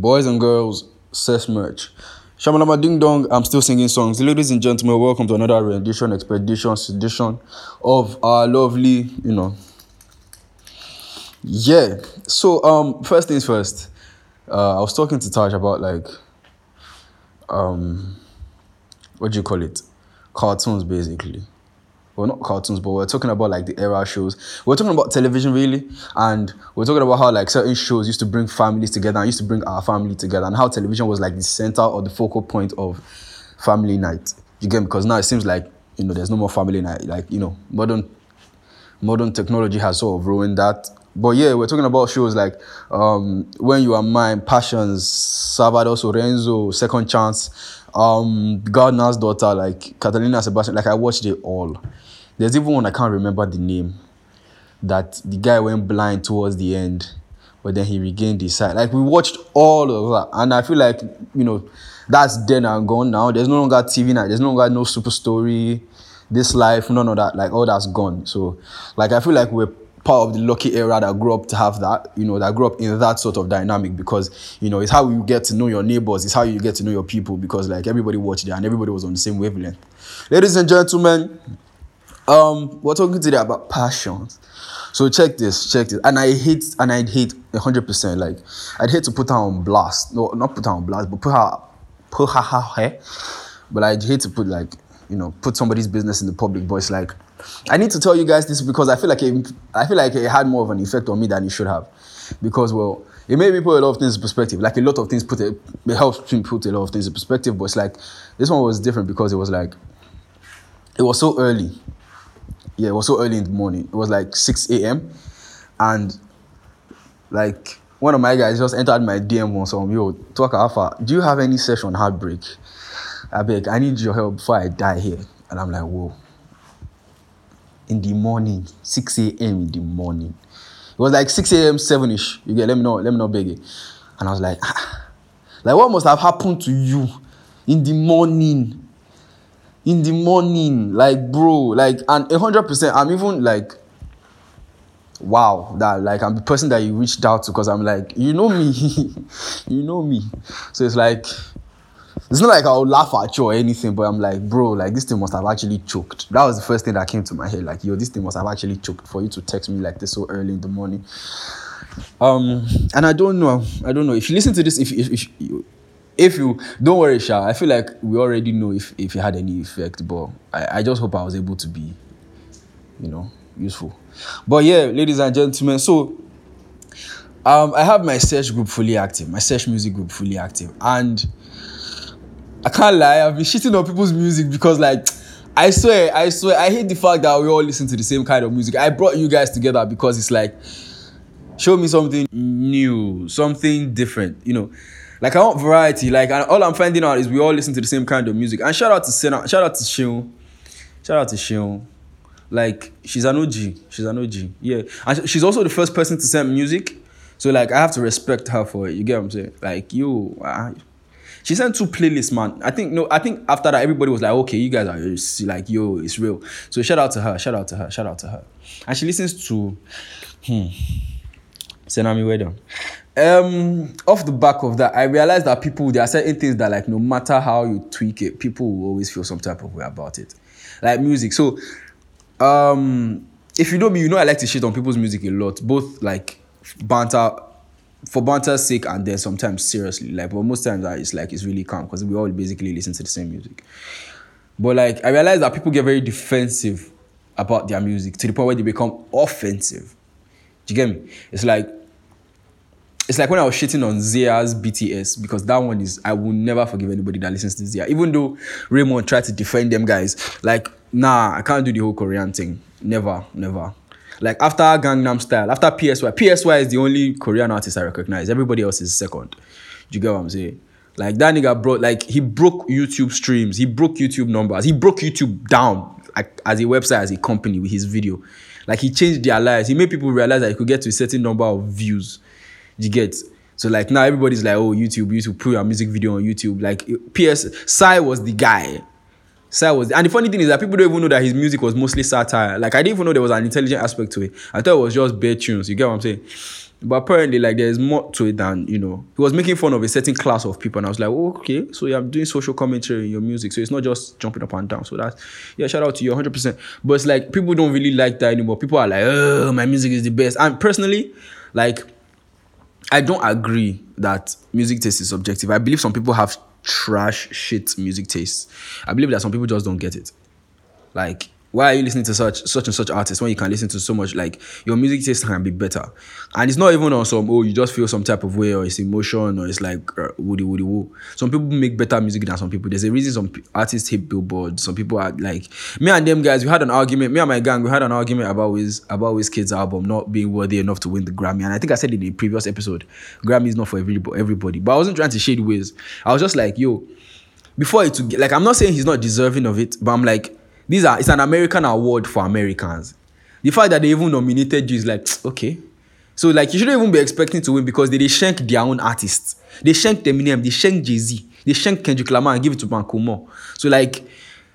boys and girls, sex merch. Shamalama Ding Dong, I'm still singing songs. Ladies and gentlemen, welcome to another rendition, expedition, sedition of our lovely, you know. Yeah. So, um, first things first, uh, I was talking to Taj about like, um, what do you call it? Cartoons, basically well not cartoons but we're talking about like the era shows. We're talking about television really and we're talking about how like certain shows used to bring families together and used to bring our family together and how television was like the center or the focal point of family night. You get because now it seems like you know there's no more family night. Like you know modern modern technology has sort of ruined that. But yeah, we're talking about shows like um, When You Are Mine, Passions, Sábado Lorenzo, Second Chance, um, Gardener's Daughter, like Catalina Sebastian. Like I watched it all. There's even one I can't remember the name. That the guy went blind towards the end, but then he regained his sight. Like we watched all of that, and I feel like you know that's dead and gone now. There's no longer TV night. There's no longer no super story, this life, none of that. Like all that's gone. So like I feel like we're part of the lucky era that grew up to have that, you know, that grew up in that sort of dynamic because, you know, it's how you get to know your neighbors, it's how you get to know your people because like everybody watched there and everybody was on the same wavelength. Ladies and gentlemen, um, we're talking today about passions. So check this, check this. And I hate, and I'd hate 100%. Like, I'd hate to put her on blast. No, not put her on blast, but put her, put her, her, her. But I'd hate to put, like, you know, put somebody's business in the public. But it's like, I need to tell you guys this because I feel like it, I feel like it had more of an effect on me than it should have. Because, well, it made me put a lot of things in perspective. Like, a lot of things put it, it helps me put a lot of things in perspective. But it's like, this one was different because it was like, it was so early yeah, it was so early in the morning. It was like 6 a.m. And like one of my guys just entered my DM on yo, talk alpha. Do you have any session heartbreak? I beg, I need your help before I die here. And I'm like, whoa. In the morning, 6 a.m. in the morning. It was like 6 a.m. 7ish. You get let me know, let me know beg. And I was like, ah. like what must have happened to you in the morning? In the morning like bro like and 100% i'm even like wow that like i'm the person that you reached out to because i'm like you know me you know me. So it's like it's not like i'll laugh at you or anything but i'm like bro like this thing must have actually choked. That was the first thing that came to my head like yo this thing must have actually choked for you to text me like this so early in the morning. Um and i don't know i don't know. If you listen to this if, if, if you if you don't worry, Sha, I feel like we already know if, if it had any effect, but I, I just hope I was able to be, you know, useful. But yeah, ladies and gentlemen, so um, I have my search group fully active, my search music group fully active, and I can't lie, I've been shitting on people's music because like I swear, I swear, I hate the fact that we all listen to the same kind of music. I brought you guys together because it's like show me something new, something different, you know. Like I want variety. Like all I'm finding out is we all listen to the same kind of music. And shout out to Sena, shout out to Shion, shout out to Shion. Like she's an OG. She's an OG. Yeah, and she's also the first person to send music. So like I have to respect her for it. You get what I'm saying? Like you, uh, she sent two playlists, man. I think no, I think after that everybody was like, okay, you guys are like, yo, it's real. So shout out to her. Shout out to her. Shout out to her. And she listens to, hmm, Senami Wedon um off the back of that i realized that people there are certain things that like no matter how you tweak it people will always feel some type of way about it. Like music. So um if you know me you know i like to shit on people's music a lot both like banter for banter's sake and then sometimes seriously. Like but most times it's like it's really calm because we all basically listen to the same music. But like i realized that people get very defensive about their music to the point where they become offensive. Do you get me? It's like it's like when I was shitting on Zia's BTS because that one is I will never forgive anybody that listens to Zia. Even though Raymond tried to defend them guys, like nah, I can't do the whole Korean thing. Never, never. Like after Gangnam Style, after PSY, PSY is the only Korean artist I recognize. Everybody else is second. Do you get what I'm saying? Like that nigga brought like he broke YouTube streams, he broke YouTube numbers, he broke YouTube down like as a website, as a company with his video. Like he changed their lives. He made people realize that he could get to a certain number of views you get? So like now everybody's like, oh, YouTube, YouTube, put your music video on YouTube. Like PS, Psy was the guy. Psy was, the, and the funny thing is that people don't even know that his music was mostly satire. Like I didn't even know there was an intelligent aspect to it. I thought it was just bare tunes. You get what I'm saying? But apparently, like there's more to it than you know. He was making fun of a certain class of people, and I was like, oh, okay, so you're doing social commentary in your music, so it's not just jumping up and down. So that's yeah, shout out to you, 100. percent But it's like people don't really like that anymore. People are like, oh, my music is the best. And personally, like, I don't agree that music taste is subjective. I believe some people have trash shit music taste. I believe that some people just don't get it. Like why are you listening to such such and such artists when you can listen to so much like your music taste can be better? And it's not even on some oh you just feel some type of way or it's emotion or it's like uh, woody woody woo. Some people make better music than some people. There's a reason some artists hit billboard some people are like me and them guys we had an argument me and my gang we had an argument about Wiz about Wizkid's album not being worthy enough to win the Grammy. And I think I said in the previous episode Grammy is not for everybody everybody. But I wasn't trying to shade Wiz. I was just like yo before it like I'm not saying he's not deserving of it but I'm like these are it's an American award for Americans. The fact that they even nominated you is like okay. So like you shouldn't even be expecting to win because they, they shank their own artists. They shank Eminem, they shank Jay Z, they shank Kendrick Lamar and give it to Bankomo. So like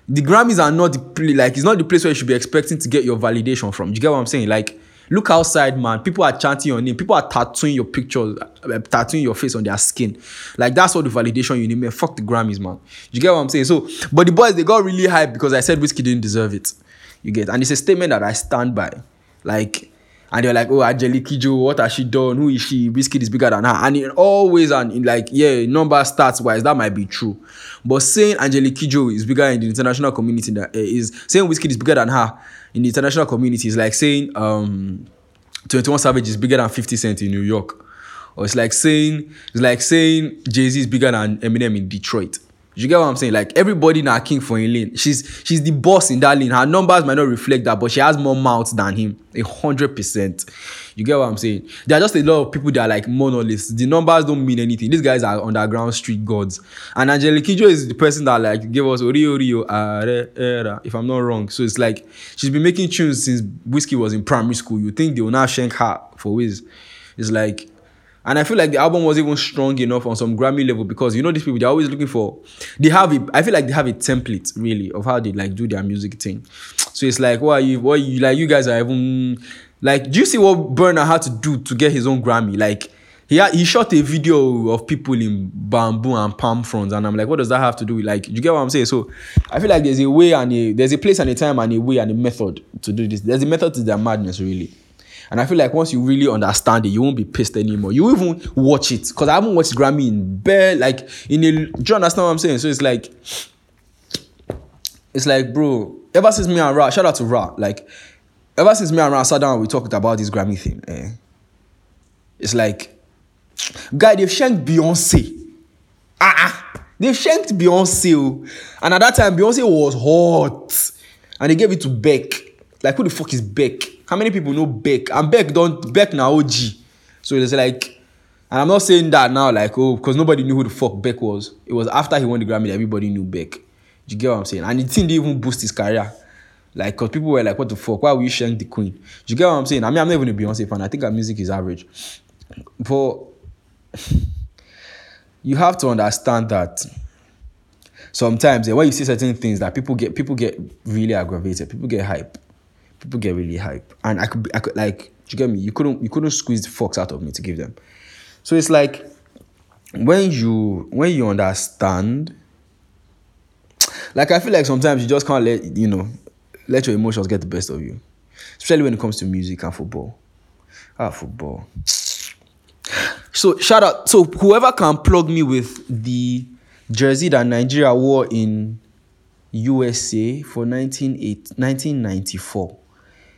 the Grammys are not the like it's not the place where you should be expecting to get your validation from. You get what I'm saying? Like Look outside, man. People are chanting your name. People are tattooing your pictures, uh, tattooing your face on their skin. Like that's all the validation you need, man. Fuck the Grammys, man. You get what I'm saying? So, but the boys they got really hyped because I said Whiskey didn't deserve it. You get, and it's a statement that I stand by. Like, and they're like, oh, Angelique Kidjo, what has she done? Who is she? Whiskey is bigger than her. And in always and in like, yeah, number stats wise, that might be true. But saying Angelique Kidjo is bigger in the international community that uh, is saying Whiskey is bigger than her in the international community is like saying um 21 Savage is bigger than 50 Cent in New York. Or it's like saying it's like saying Jay-Z is bigger than Eminem in Detroit. You get what I'm saying? Like everybody now king for a lane. She's she's the boss in that lane. Her numbers might not reflect that, but she has more mouths than him. A hundred percent. You get what I'm saying? There are just a lot of people that are like monoliths. The numbers don't mean anything. These guys are underground street gods. And Angelique Kidjo is the person that like gave us Rio Rio Era, if I'm not wrong. So it's like she's been making tunes since Whiskey was in primary school. You think they will now shank her for Wiz. It's like and I feel like the album was even strong enough on some Grammy level because you know these people they're always looking for they have it. I feel like they have a template really of how they like do their music thing. So it's like what you what you like you guys are even like do you see what Burna had to do to get his own Grammy? Like he had, he shot a video of people in bamboo and palm fronds, and I'm like, what does that have to do with like? You get what I'm saying? So I feel like there's a way and a there's a place and a time and a way and a method to do this. There's a method to their madness, really. And I feel like once you really understand it, you won't be pissed anymore. You even watch it. Because I haven't watched Grammy in bare, like, in a, do you understand what I'm saying? So it's like, it's like, bro, ever since me and Ra, shout out to Ra, like, ever since me and Ra sat down we talked about this Grammy thing, eh, it's like, guy, they've shanked Beyonce. Ah, ah. They've shanked Beyonce. Oh. And at that time, Beyonce was hot. And they gave it to Beck. Like, who the fuck is Beck? How many people know Beck? And Beck don't Beck now OG. So it's like, and I'm not saying that now, like, oh, because nobody knew who the fuck Beck was. It was after he won the Grammy that everybody knew Beck. You get what I'm saying? And the didn't even boost his career. Like, because people were like, what the fuck? Why were you sharing the queen? You get what I'm saying? I mean, I'm not even a Beyonce fan. I think her music is average. But you have to understand that sometimes yeah, when you see certain things that people get people get really aggravated, people get hype people get really hype, and I could, I could like, you get me? You couldn't, you couldn't squeeze the fox out of me to give them. So it's like when you, when you understand, like I feel like sometimes you just can't let you know, let your emotions get the best of you, especially when it comes to music and football. Ah, football. So shout out. So whoever can plug me with the jersey that Nigeria wore in USA for 1994.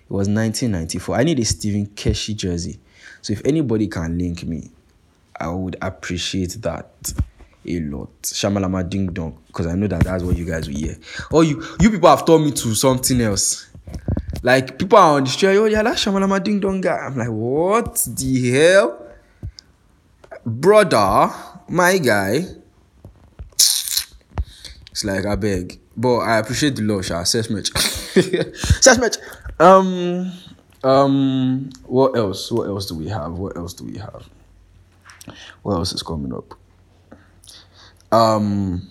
It was 1994. I need a Stephen Keshi jersey. So if anybody can link me, I would appreciate that a lot. Shamalama ding dong, because I know that that's what you guys will hear. Oh, you, you people have told me to something else. Like people are on the street, oh yeah, that's Shamalama ding dong guy. I'm like, what the hell, brother, my guy. It's like I beg, but I appreciate the love, Sha. Search match, search match. Um, um, what else? What else do we have? What else do we have? What else is coming up? Um,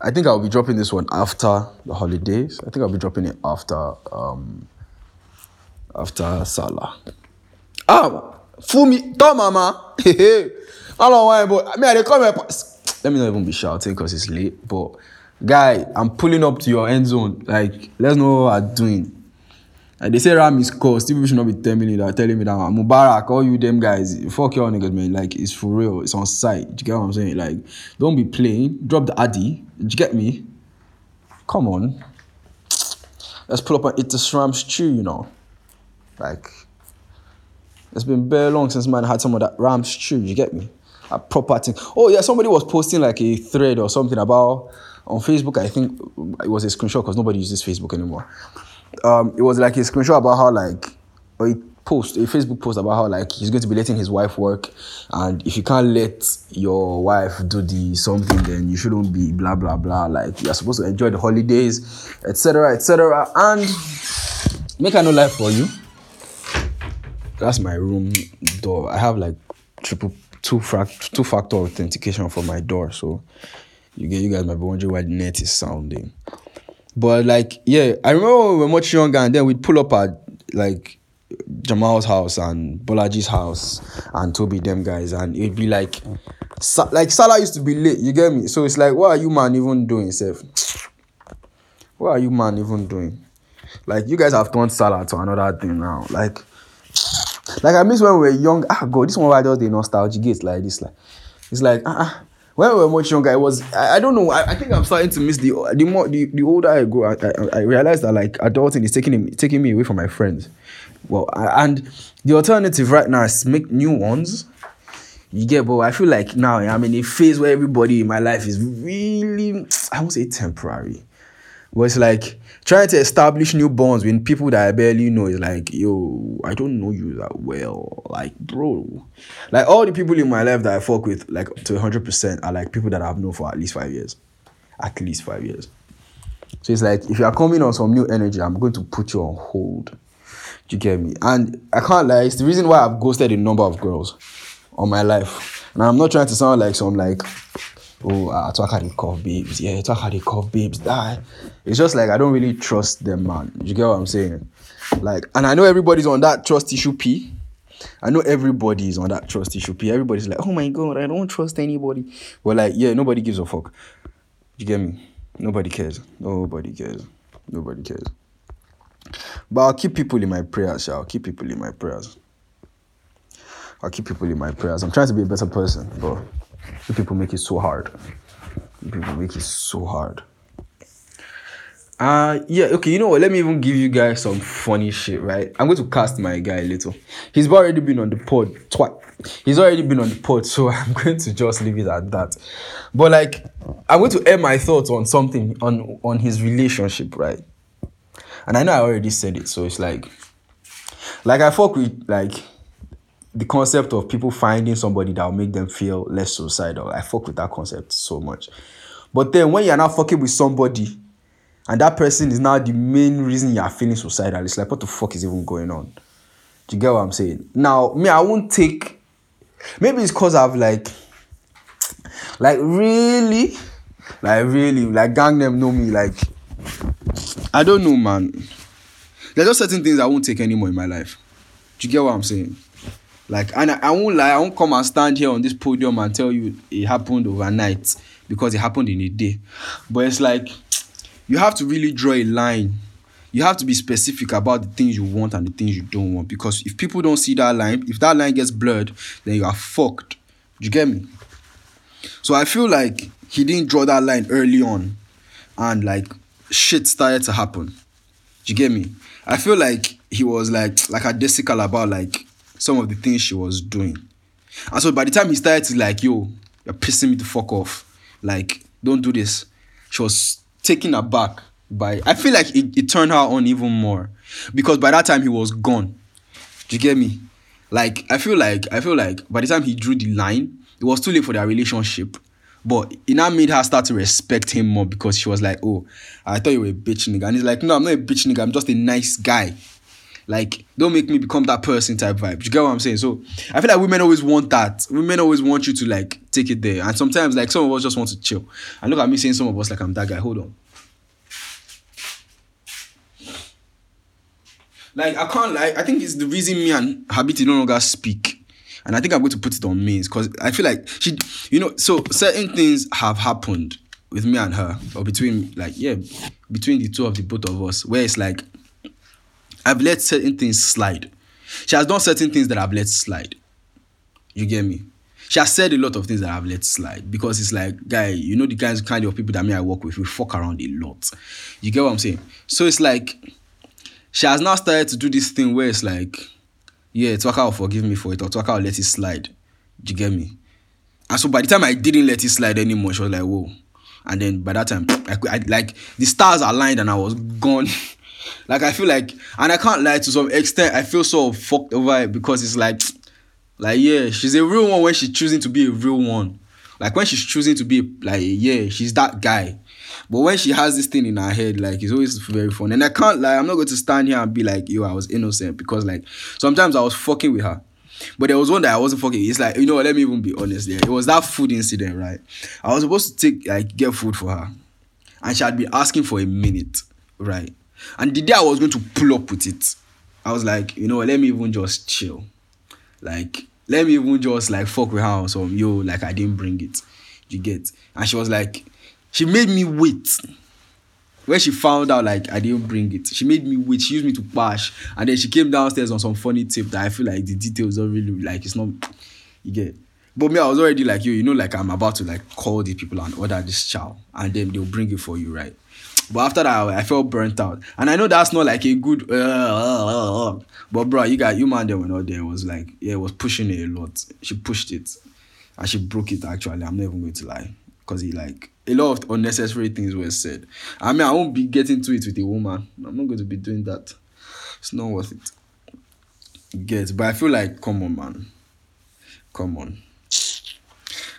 I think I'll be dropping this one after the holidays. I think I'll be dropping it after um after Salah. Ah, Fool me, tell mama. How long why, but I mean, I come. Let me not even be shouting because it's late. But guy, I'm pulling up to your end zone. Like, let's know what I'm doing. They say Ram is. Still, people should not be telling me that. Telling me that ah, Mubarak, all you them guys, fuck your niggas, man. Like it's for real. It's on site. Do you get what I'm saying? Like, don't be playing. Drop the addy. Do you get me? Come on. Let's pull up and eat the shrimp stew. You know, like it's been very long since man had some of that ram stew. You get me? A proper thing. Oh yeah, somebody was posting like a thread or something about on Facebook. I think it was a screenshot because nobody uses Facebook anymore. Um, it was like a screenshot about how like or a post, a Facebook post about how like he's going to be letting his wife work, and if you can't let your wife do the something, then you shouldn't be blah blah blah. Like you're supposed to enjoy the holidays, etc. etc. And make a no life for you. That's my room door. I have like triple two fact two factor authentication for my door, so you get you guys might be wondering why the net is sounding. But like, yeah, I remember when we were much younger, and then we'd pull up at like Jamal's house and Bolaji's house and Toby them guys, and it'd be like, like Salah used to be late. You get me? So it's like, what are you man even doing, Seth? What are you man even doing? Like you guys have turned Salah to another thing now. Like, like I miss when we were young. Ah, God, this one why does the nostalgia gate like this? Like, it's like ah. Uh-uh when we were much younger, I was I, I don't know. I, I, think I'm starting to miss the the more the, the older I go, I, I, I realize that like adulting is taking taking me away from my friends. Well, and the alternative right now is make new ones. You get, but I feel like now I'm in a phase where everybody in my life is really I won't say temporary, but it's like trying to establish new bonds with people that I barely know is like, yo, I don't know you that well. Like, bro. Like all the people in my life that I fuck with, like to 100% are like people that I've known for at least five years. At least five years. So it's like, if you are coming on some new energy, I'm going to put you on hold. Do you get me? And I can't lie, it's the reason why I've ghosted a number of girls on my life. And I'm not trying to sound like some like oh, I talk how they call babes. Yeah, talk how they call babes. Die. It's just like I don't really trust them, man. You get what I'm saying? Like, and I know everybody's on that trust issue P. I know everybody's on that trust issue P. Everybody's like, oh my god, I don't trust anybody. Well, like, yeah, nobody gives a fuck. You get me? Nobody cares. Nobody cares. Nobody cares. But I'll keep people in my prayers. I'll keep people in my prayers. I'll keep people in my prayers. I'm trying to be a better person, but people make it so hard. People make it so hard. Uh yeah, okay, you know what? Let me even give you guys some funny shit, right? I'm going to cast my guy a little. He's already been on the pod twice. He's already been on the pod, so I'm going to just leave it at that. But like, I'm going to air my thoughts on something on on his relationship, right? And I know I already said it, so it's like, like I fuck with like the concept of people finding somebody that will make them feel less suicidal. I fuck with that concept so much. But then when you're not fucking with somebody and that person is now the main reason you're feeling suicidal, it's like, what the fuck is even going on? Do you get what I'm saying? Now, me, I won't take. Maybe it's because I've like, like really, like really, like gang them know me. Like, I don't know, man. There's just certain things I won't take anymore in my life. Do you get what I'm saying? Like, and I, I won't lie, I won't come and stand here on this podium and tell you it happened overnight because it happened in a day. But it's like you have to really draw a line. You have to be specific about the things you want and the things you don't want. Because if people don't see that line, if that line gets blurred, then you are fucked. Do you get me? So I feel like he didn't draw that line early on, and like shit started to happen. Do you get me? I feel like he was like like a desical about like some of the things she was doing. And so by the time he started to like, yo, you're pissing me the fuck off. Like, don't do this. She was taken aback by I feel like it, it turned her on even more. Because by that time he was gone. Do you get me? Like I feel like I feel like by the time he drew the line, it was too late for their relationship. But it now made her start to respect him more because she was like, Oh, I thought you were a bitch nigga. And he's like, No, I'm not a bitch nigga, I'm just a nice guy. Like, don't make me become that person type vibe. You get what I'm saying? So I feel like women always want that. Women always want you to like take it there. And sometimes like some of us just want to chill. And look at me saying some of us like I'm that guy. Hold on. Like I can't like I think it's the reason me and Habiti no longer speak and I think I'm going to put it on me because I feel like she, you know, so certain things have happened with me and her, or between like yeah, between the two of the both of us, where it's like I've let certain things slide. She has done certain things that I've let slide. You get me? She has said a lot of things that I've let slide because it's like, guy, you know the kinds kind of people that me I work with, we fuck around a lot. You get what I'm saying? So it's like she has now started to do this thing where it's like, yeah, Twaka will forgive me for it, or Twaka will let it slide. You get me? And so by the time I didn't let it slide anymore, she was like, whoa. And then by that time, I, I like the stars aligned and I was gone. like I feel like, and I can't lie to some extent, I feel so fucked over it because it's like like, yeah, she's a real one when she's choosing to be a real one. Like when she's choosing to be like, yeah, she's that guy. But when she has this thing in her head, like it's always very fun. And I can't like I'm not going to stand here and be like, yo, I was innocent because like sometimes I was fucking with her. But there was one that I wasn't fucking. It's like, you know, let me even be honest there. It was that food incident, right? I was supposed to take like get food for her. And she had been asking for a minute, right? And the day I was going to pull up with it, I was like, you know, let me even just chill. Like, let me even just like fuck with her or some yo, like I didn't bring it. You get? And she was like, she made me wait. When she found out like I didn't bring it, she made me wait. She used me to bash, and then she came downstairs on some funny tip that I feel like the details don't really like it's not. You get? But me, I was already like, yo, you know, like I'm about to like call the people and order this chow, and then they'll bring it for you, right? But after that, I felt burnt out, and I know that's not like a good. Uh, uh, uh, uh. but bro, you got you man there were not there. Was like yeah, was pushing it a lot. She pushed it, and she broke it. Actually, I'm not even going to lie, because he like a lot of unnecessary things were said. I mean, I won't be getting to it with a woman. I'm not going to be doing that. It's not worth it. Get, but I feel like, come on, man, come on.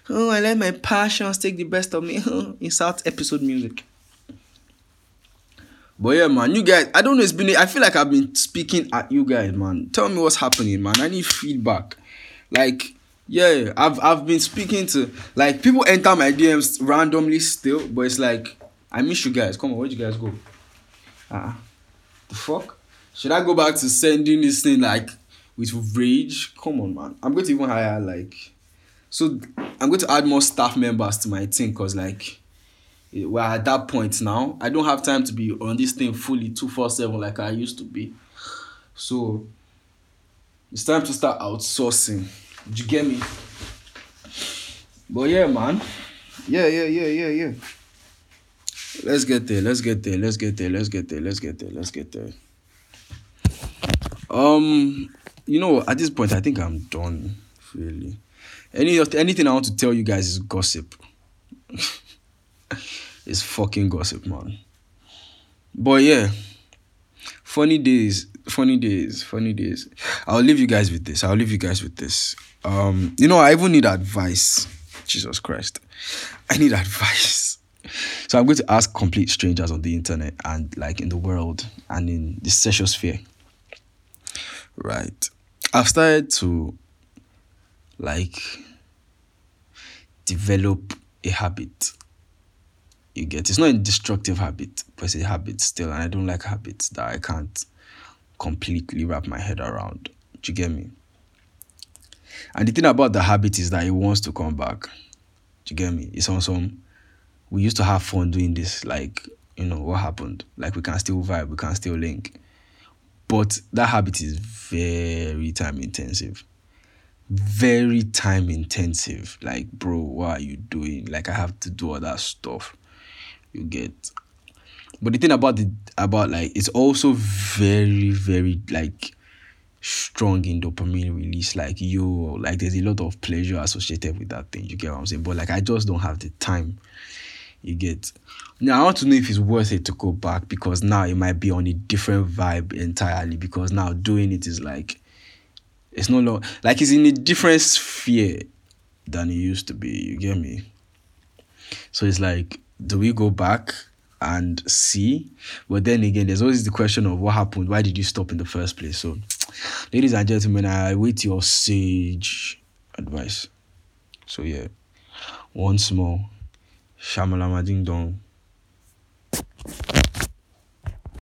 Oh, I let my passions take the best of me. Insert episode music. But yeah, man, you guys, I don't know. It's been. I feel like I've been speaking at you guys, man. Tell me what's happening, man. I need feedback. Like, yeah, I've I've been speaking to like people enter my DMs randomly still, but it's like I miss you guys. Come on, where'd you guys go? Ah, uh, the fuck? Should I go back to sending this thing like with rage? Come on, man. I'm going to even hire like. So I'm going to add more staff members to my team because like we're at that point now. I don't have time to be on this thing fully 247 like I used to be. So it's time to start outsourcing. Did you get me? But yeah, man. Yeah, yeah, yeah, yeah, yeah. Let's get there. Let's get there. Let's get there. Let's get there. Let's get there. Let's get there. Um, you know, at this point, I think I'm done. Really, any anything I want to tell you guys is gossip. It's fucking gossip, man. But yeah, funny days, funny days, funny days. I'll leave you guys with this. I'll leave you guys with this. Um, you know, I even need advice. Jesus Christ, I need advice. So I'm going to ask complete strangers on the internet and like in the world and in the social sphere. Right. I've started to like develop a habit you get it's not a destructive habit, but it's a habit still, and I don't like habits that I can't completely wrap my head around. Do you get me? And the thing about the habit is that it wants to come back. Do you get me? It's on some we used to have fun doing this, like, you know, what happened? Like we can still vibe, we can still link. But that habit is very time intensive. Very time intensive. Like, bro, what are you doing? Like I have to do all that stuff you get. But the thing about the about like it's also very very like strong in dopamine release. Like you like there's a lot of pleasure associated with that thing you get what i'm saying? But like i just don't have the time you get. Now i want to know if it's worth it to go back because now it might be on a different vibe entirely because now doing it is like it's no longer like it's in a different sphere than it used to be you get me? So it's like do we go back and see? But then again, there's always the question of what happened. Why did you stop in the first place? So, ladies and gentlemen, I wait your sage advice. So yeah, once more, Shamalama Ding Dong.